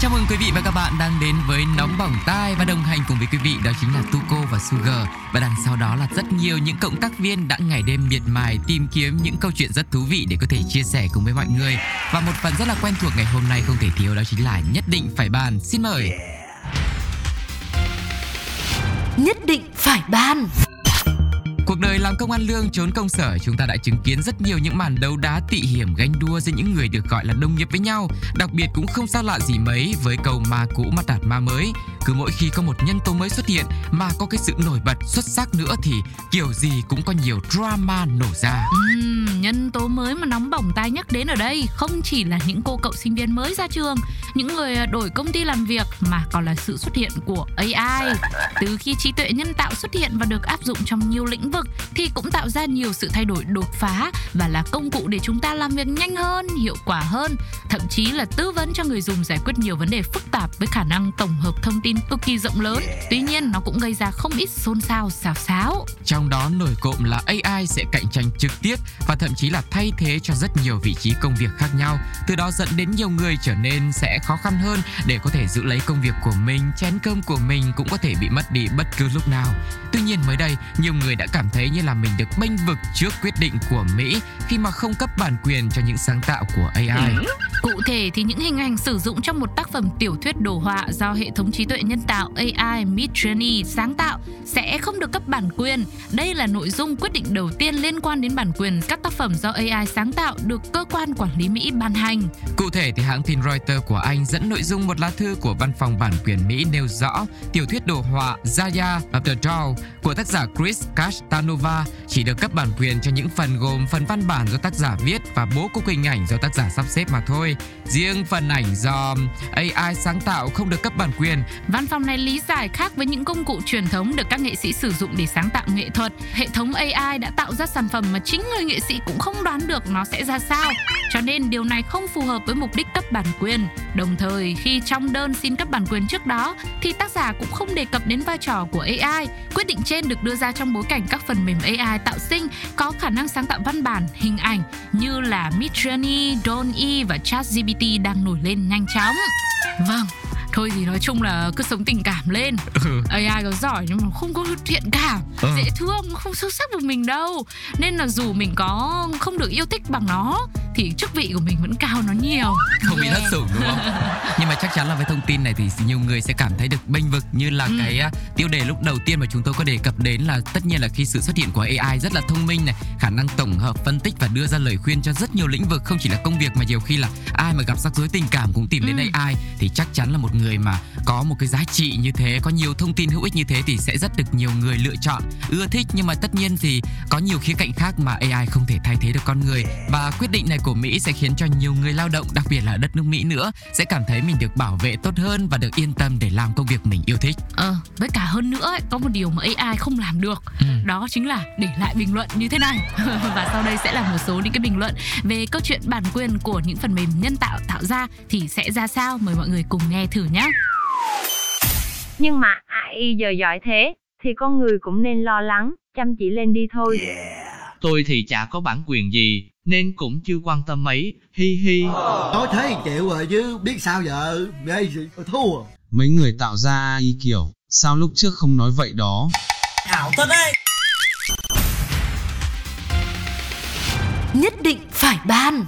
chào mừng quý vị và các bạn đang đến với Nóng Bỏng Tai và đồng hành cùng với quý vị, đó chính là Tuko và Sugar. Và đằng sau đó là rất nhiều những cộng tác viên đã ngày đêm miệt mài tìm kiếm những câu chuyện rất thú vị để có thể chia sẻ cùng với mọi người. Và một phần rất là quen thuộc ngày hôm nay không thể thiếu đó chính là nhất định phải bàn xin mời. Nhất định phải bàn. Cuộc đời làm công ăn lương trốn công sở, chúng ta đã chứng kiến rất nhiều những màn đấu đá tị hiểm ganh đua giữa những người được gọi là đồng nghiệp với nhau. Đặc biệt cũng không xa lạ gì mấy với câu ma cũ mặt đạt ma mới. Cứ mỗi khi có một nhân tố mới xuất hiện mà có cái sự nổi bật xuất sắc nữa thì kiểu gì cũng có nhiều drama nổ ra. Uhm, nhân tố mới mà nóng bỏng tai nhắc đến ở đây không chỉ là những cô cậu sinh viên mới ra trường, những người à, đổi công ty làm việc mà còn là sự xuất hiện của AI. Từ khi trí tuệ nhân tạo xuất hiện và được áp dụng trong nhiều lĩnh vực thì cũng tạo ra nhiều sự thay đổi đột phá và là công cụ để chúng ta làm việc nhanh hơn, hiệu quả hơn, thậm chí là tư vấn cho người dùng giải quyết nhiều vấn đề phức tạp với khả năng tổng hợp thông tin cực kỳ rộng lớn. Tuy nhiên nó cũng gây ra không ít xôn xao xào xáo. Trong đó nổi cộm là AI sẽ cạnh tranh trực tiếp và thậm chí là thay thế cho rất nhiều vị trí công việc khác nhau. Từ đó dẫn đến nhiều người trở nên sẽ khó khăn hơn để có thể giữ lấy công việc của mình, chén cơm của mình cũng có thể bị mất đi bất cứ lúc nào. Tuy nhiên mới đây, nhiều người đã cảm thấy như là mình được bênh vực trước quyết định của Mỹ khi mà không cấp bản quyền cho những sáng tạo của AI. Cụ thể thì những hình ảnh sử dụng trong một tác phẩm tiểu thuyết đồ họa do hệ thống trí tuệ nhân tạo AI Midjourney sáng tạo sẽ không được cấp bản quyền. Đây là nội dung quyết định đầu tiên liên quan đến bản quyền các tác phẩm do AI sáng tạo được cơ quan quản lý Mỹ ban hành. Cụ thể thì hãng tin Reuters của Anh dẫn nội dung một lá thư của văn phòng bản quyền Mỹ nêu rõ tiểu thuyết đồ họa Zaya of the Doll của tác giả Chris Castanova chỉ được cấp bản quyền cho những phần gồm phần văn bản do tác giả viết và bố cục hình ảnh do tác giả sắp xếp mà thôi. Riêng phần ảnh do AI sáng tạo không được cấp bản quyền. Văn phòng này lý giải khác với những công cụ truyền thống được các nghệ sĩ sử dụng để sáng tạo nghệ thuật. Hệ thống AI đã tạo ra sản phẩm mà chính người nghệ sĩ cũng không đoán được nó sẽ ra sao. Cho nên điều này không phù hợp với mục đích cấp bản quyền. Đồng thời, khi trong đơn xin cấp bản quyền trước đó thì tác giả cũng không đề cập đến vai trò của AI. Quyết định trên được đưa ra trong bối cảnh các phần mềm AI tạo sinh có khả năng sáng tạo văn bản, hình ảnh như là Midjourney, DALL-E và ChatGPT đang nổi lên nhanh chóng. Vâng, thôi thì nói chung là cứ sống tình cảm lên Ừ. AI có giỏi nhưng mà không có thiện cảm Ừ. dễ thương không sâu sắc với mình đâu nên là dù mình có không được yêu thích bằng nó thì chức vị của mình vẫn cao nó nhiều không bị thất sủng đúng không? Nhưng mà chắc chắn là với thông tin này thì nhiều người sẽ cảm thấy được bênh vực như là Ừ. cái à, tiêu đề lúc đầu tiên mà chúng tôi có đề cập đến là tất nhiên là khi sự xuất hiện của AI rất là thông minh này, khả năng tổng hợp phân tích và đưa ra lời khuyên cho rất nhiều lĩnh vực không chỉ là công việc mà nhiều khi là ai mà gặp rắc rối tình cảm cũng tìm đến Ừ. AI thì chắc chắn là một người mà có một cái giá trị như thế, có nhiều thông tin hữu ích như thế thì sẽ rất được nhiều người lựa chọn, ưa thích nhưng mà tất nhiên thì có nhiều khía cạnh khác mà AI không thể thay thế được con người và quyết định này của Mỹ sẽ khiến cho nhiều người lao động đặc biệt là ở đất nước Mỹ nữa sẽ cảm thấy mình được bảo vệ tốt hơn và được yên tâm để làm công việc mình yêu thích. ờ với cả hơn nữa ấy, có một điều mà AI không làm được Ừ. đó chính là để lại bình luận như thế này và sau đây sẽ là một số những cái bình luận về câu chuyện bản quyền của những phần mềm nhân tạo tạo ra thì sẽ ra sao mời mọi người cùng nghe thử nhé Nhưng mà AI giờ giỏi thế, thì con người cũng nên lo lắng, chăm chỉ lên đi thôi. Tôi thì chả có bản quyền gì, nên cũng chưa quan tâm mấy, hi hi. Nói thế chịu rồi chứ, biết sao giờ, ghê gì, thua. Mấy người tạo ra AI kiểu, sao lúc trước không nói vậy đó? Ảo thật đấy nhất định phải ban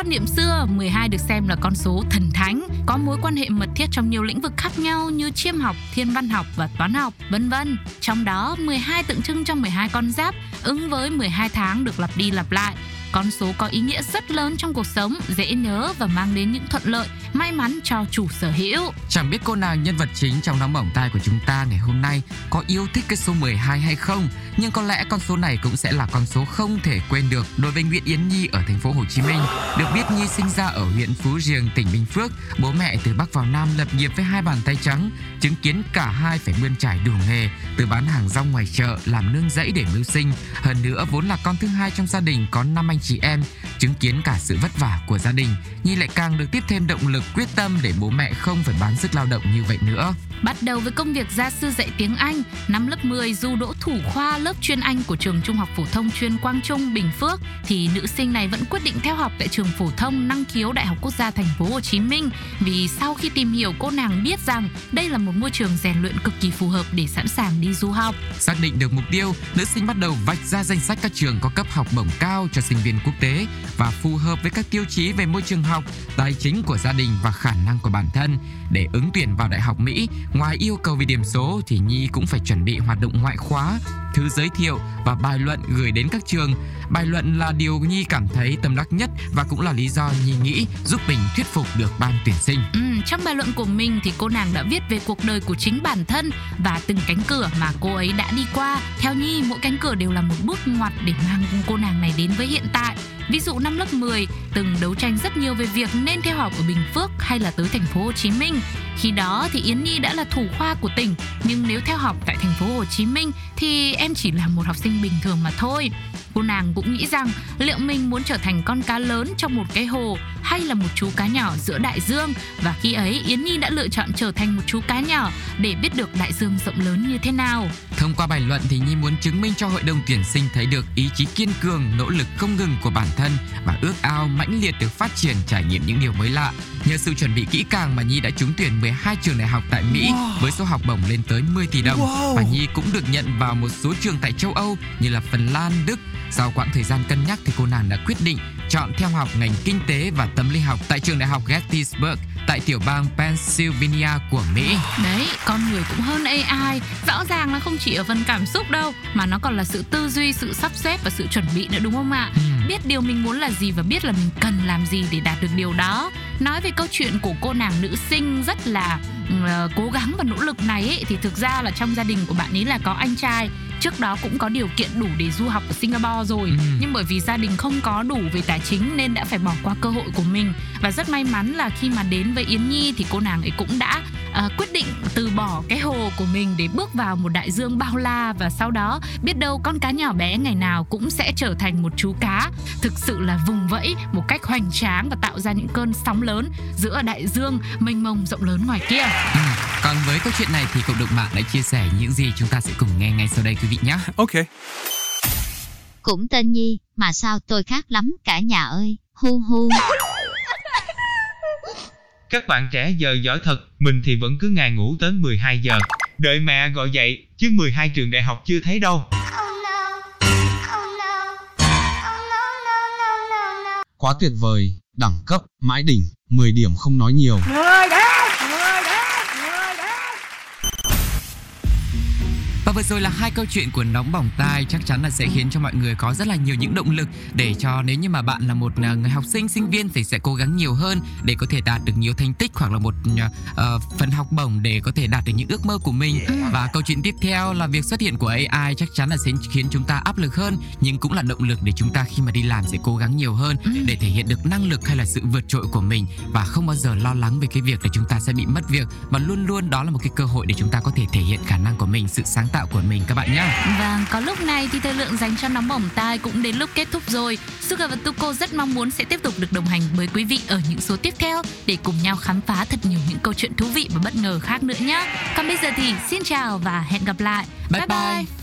quan niệm xưa, 12 được xem là con số thần thánh, có mối quan hệ mật thiết trong nhiều lĩnh vực khác nhau như chiêm học, thiên văn học và toán học, vân vân. Trong đó, 12 tượng trưng cho 12 con giáp, ứng với 12 tháng được lặp đi lặp lại con số có ý nghĩa rất lớn trong cuộc sống, dễ nhớ và mang đến những thuận lợi, may mắn cho chủ sở hữu. Chẳng biết cô nào nhân vật chính trong nóng bỏng tai của chúng ta ngày hôm nay có yêu thích cái số 12 hay không, nhưng có lẽ con số này cũng sẽ là con số không thể quên được đối với Nguyễn Yến Nhi ở thành phố Hồ Chí Minh. Được biết Nhi sinh ra ở huyện Phú Riềng, tỉnh Bình Phước, bố mẹ từ Bắc vào Nam lập nghiệp với hai bàn tay trắng, chứng kiến cả hai phải bươn trải đủ nghề, từ bán hàng rong ngoài chợ, làm nương rẫy để mưu sinh. Hơn nữa vốn là con thứ hai trong gia đình có năm anh chị em, chứng kiến cả sự vất vả của gia đình, Nhi lại càng được tiếp thêm động lực quyết tâm để bố mẹ không phải bán sức lao động như vậy nữa. Bắt đầu với công việc gia sư dạy tiếng Anh, năm lớp 10 dù đỗ thủ khoa lớp chuyên Anh của trường Trung học phổ thông chuyên Quang Trung, Bình Phước thì nữ sinh này vẫn quyết định theo học tại trường phổ thông năng khiếu Đại học Quốc gia Thành phố Hồ Chí Minh vì sau khi tìm hiểu cô nàng biết rằng đây là một môi trường rèn luyện cực kỳ phù hợp để sẵn sàng đi du học. Xác định được mục tiêu, nữ sinh bắt đầu vạch ra danh sách các trường có cấp học bổng cao cho sinh viên quốc tế và phù hợp với các tiêu chí về môi trường học, tài chính của gia đình và khả năng của bản thân. Để ứng tuyển vào Đại học Mỹ, ngoài yêu cầu về điểm số thì Nhi cũng phải chuẩn bị hoạt động ngoại khóa, thư giới thiệu và bài luận gửi đến các trường. Bài luận là điều Nhi cảm thấy tâm đắc nhất và cũng là lý do Nhi nghĩ giúp mình thuyết phục được ban tuyển sinh. Ừ, trong bài luận của mình thì cô nàng đã viết về cuộc đời của chính bản thân và từng cánh cửa mà cô ấy đã đi qua. Theo Nhi, mỗi cánh cửa đều là một bước ngoặt để mang cô nàng này đến với hiện tại. Ví dụ năm lớp 10 từng đấu tranh rất nhiều về việc nên theo học ở Bình Phước hay là tới thành phố Hồ Chí Minh. Khi đó thì Yến Nhi đã là thủ khoa của tỉnh, nhưng nếu theo học tại thành phố Hồ Chí Minh thì em chỉ là một học sinh bình thường mà thôi. Cô nàng cũng nghĩ rằng liệu mình muốn trở thành con cá lớn trong một cái hồ hay là một chú cá nhỏ giữa đại dương và khi ấy Yến Nhi đã lựa chọn trở thành một chú cá nhỏ để biết được đại dương rộng lớn như thế nào. Thông qua bài luận thì Nhi muốn chứng minh cho hội đồng tuyển sinh thấy được ý chí kiên cường, nỗ lực không ngừng của bản thân và ước ao mãnh liệt được phát triển trải nghiệm những điều mới lạ. Nhờ sự chuẩn bị kỹ càng mà Nhi đã trúng tuyển 12 trường đại học tại Mỹ với số học bổng lên tới 10 tỷ đồng và Nhi cũng được nhận vào một số trường tại châu Âu như là Phần Lan, Đức. Sau quãng thời gian cân nhắc thì cô nàng đã quyết định chọn theo học ngành kinh tế và tâm lý học tại trường đại học Gettysburg tại tiểu bang Pennsylvania của Mỹ. Đấy, con người cũng hơn AI Rõ ràng là không chỉ ở phần cảm xúc đâu Mà nó còn là sự tư duy, sự sắp xếp và sự chuẩn bị nữa đúng không ạ? Ừ. Biết điều mình muốn là gì và biết là mình cần làm gì để đạt được điều đó Nói về câu chuyện của cô nàng nữ sinh rất là uh, cố gắng và nỗ lực này ấy, Thì thực ra là trong gia đình của bạn ấy là có anh trai trước đó cũng có điều kiện đủ để du học ở Singapore rồi Ừ. nhưng bởi vì gia đình không có đủ về tài chính nên đã phải bỏ qua cơ hội của mình và rất may mắn là khi mà đến với Yến Nhi thì cô nàng ấy cũng đã à, quyết định từ bỏ cái hồ của mình để bước vào một đại dương bao la và sau đó biết đâu con cá nhỏ bé ngày nào cũng sẽ trở thành một chú cá thực sự là vùng vẫy một cách hoành tráng và tạo ra những cơn sóng lớn giữa đại dương mênh mông rộng lớn ngoài kia Ừ. Còn với câu chuyện này thì cộng đồng mạng đã chia sẻ những gì chúng ta sẽ cùng nghe ngay sau đây quý vị nhé. Okay. Cũng tên Nhi, mà sao tôi khác lắm cả nhà ơi, hu hu. Các bạn trẻ giờ giỏi thật, mình thì vẫn cứ ngày ngủ tới 12 giờ. Đợi mẹ gọi dậy, chứ 12 trường đại học chưa thấy đâu. Quá tuyệt vời, đẳng cấp, mãi đỉnh, 10 điểm không nói nhiều. Vừa rồi là hai câu chuyện của nóng bỏng tai chắc chắn là sẽ khiến cho mọi người có rất là nhiều những động lực để cho nếu như mà bạn là một à, người học sinh sinh viên thì sẽ cố gắng nhiều hơn để có thể đạt được nhiều thành tích hoặc là một ờ, phần học bổng để có thể đạt được những ước mơ của mình. Và câu chuyện tiếp theo là việc xuất hiện của AI chắc chắn là sẽ khiến chúng ta áp lực hơn nhưng cũng là động lực để chúng ta khi mà đi làm sẽ cố gắng nhiều hơn để thể hiện được năng lực hay là sự vượt trội của mình và không bao giờ lo lắng về cái việc là chúng ta sẽ bị mất việc mà luôn luôn đó là một cái cơ hội để chúng ta có thể thể hiện khả năng của mình, sự sáng tạo của mình các bạn nhé. Vâng, có lúc này thì thời lượng dành cho nóng bỏng tai cũng đến lúc kết thúc rồi. Sugar và Tuko rất mong muốn sẽ tiếp tục được đồng hành với quý vị ở những số tiếp theo để cùng nhau khám phá thật nhiều những câu chuyện thú vị và bất ngờ khác nữa nhé. Còn bây giờ thì xin chào và hẹn gặp lại. Bye bye.